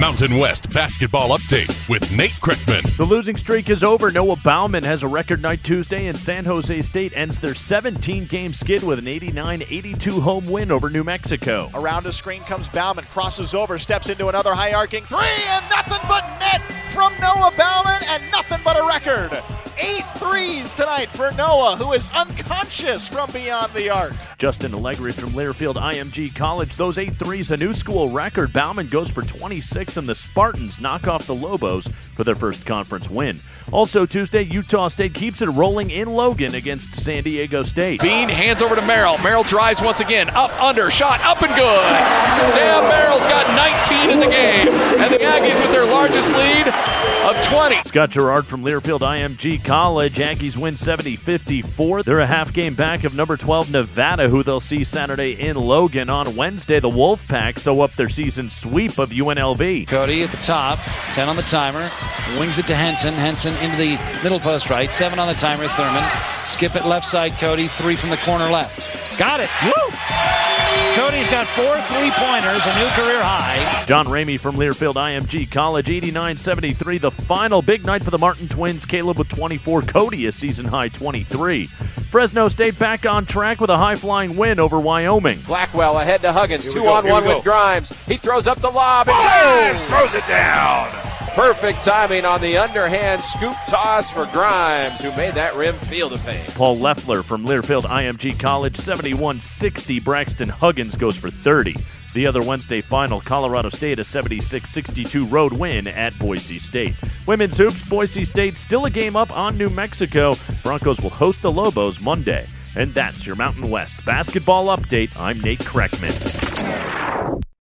Mountain West basketball update with Nate Kreckman. The losing streak is over. Noah Baumann has a record night Tuesday, and San Jose State ends their 17 game skid with an 89 82 home win over New Mexico. Around a screen comes Baumann, crosses over, steps into another high arcing three, and nothing but threes tonight for Noah, who is unconscious from beyond the arc. Justin Allegri from Learfield IMG College. Those eight threes, a new school record. Baumann goes for 26, and the Spartans knock off the Lobos for their first conference win. Also, Tuesday, Utah State keeps it rolling in Logan against San Diego State. Bean hands over to Merrill. Merrill drives once again. Up, under, shot, up and good. Sam Merrill's got 19 in the game. And the Aggies with their largest lead of 20. Scott Gerard from Learfield IMG College. Aggies win 70 54. They're a half game back of number 12 Nevada, who they'll see Saturday in Logan. On Wednesday, the Wolfpack sew up their season sweep of UNLV. Cody at the top, 10 on the timer. Wings it to Henson. Henson into the middle post right. 7 on the timer, Thurman. Skip it left side, Cody. 3 from the corner left. Got it. Woo! Cody's got four three pointers, a new career high. John Ramey from Learfield IMG College, 89 73. The final big night for the Martin twins. Caleb with 24, Cody a season high 23. Fresno State back on track with a high flying win over Wyoming. Blackwell ahead to Huggins, two on one with Grimes. He throws up the lob and Grimes throws it down. Perfect timing on the underhand scoop toss for Grimes, who made that rim field of pain. Paul Loeffler from Learfield IMG College, 71 60. Braxton Huggins goes for 30. The other Wednesday final, Colorado State a 76 62 road win at Boise State. Women's hoops, Boise State still a game up on New Mexico. Broncos will host the Lobos Monday. And that's your Mountain West basketball update. I'm Nate Kreckman.